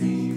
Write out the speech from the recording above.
see.